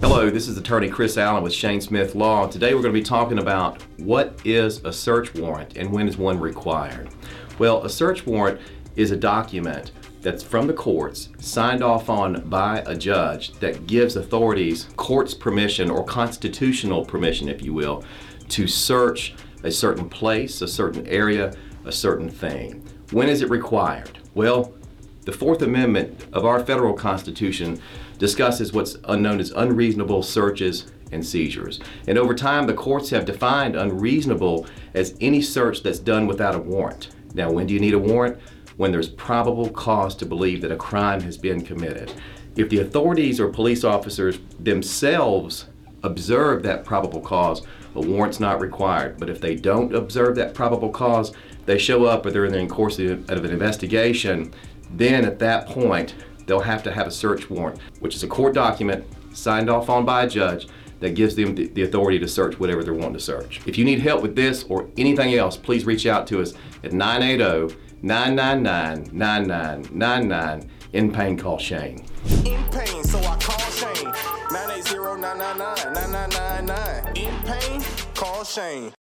Hello, this is attorney Chris Allen with Shane Smith Law. Today we're going to be talking about what is a search warrant and when is one required. Well, a search warrant is a document that's from the courts, signed off on by a judge that gives authorities court's permission or constitutional permission, if you will, to search a certain place, a certain area, a certain thing. When is it required? Well, the Fourth Amendment of our federal Constitution discusses what's known as unreasonable searches and seizures. And over time, the courts have defined unreasonable as any search that's done without a warrant. Now, when do you need a warrant? When there's probable cause to believe that a crime has been committed. If the authorities or police officers themselves observe that probable cause, a warrant's not required. But if they don't observe that probable cause, they show up or they're in the course of an investigation, then at that point, they'll have to have a search warrant, which is a court document signed off on by a judge that gives them the, the, authority to search whatever they're wanting to search. If you need help with this or anything else, please reach out to us at 980 999 9999. In pain, call Shane. In pain, so I call Shane. 980 999 9999. In pain, call Shane.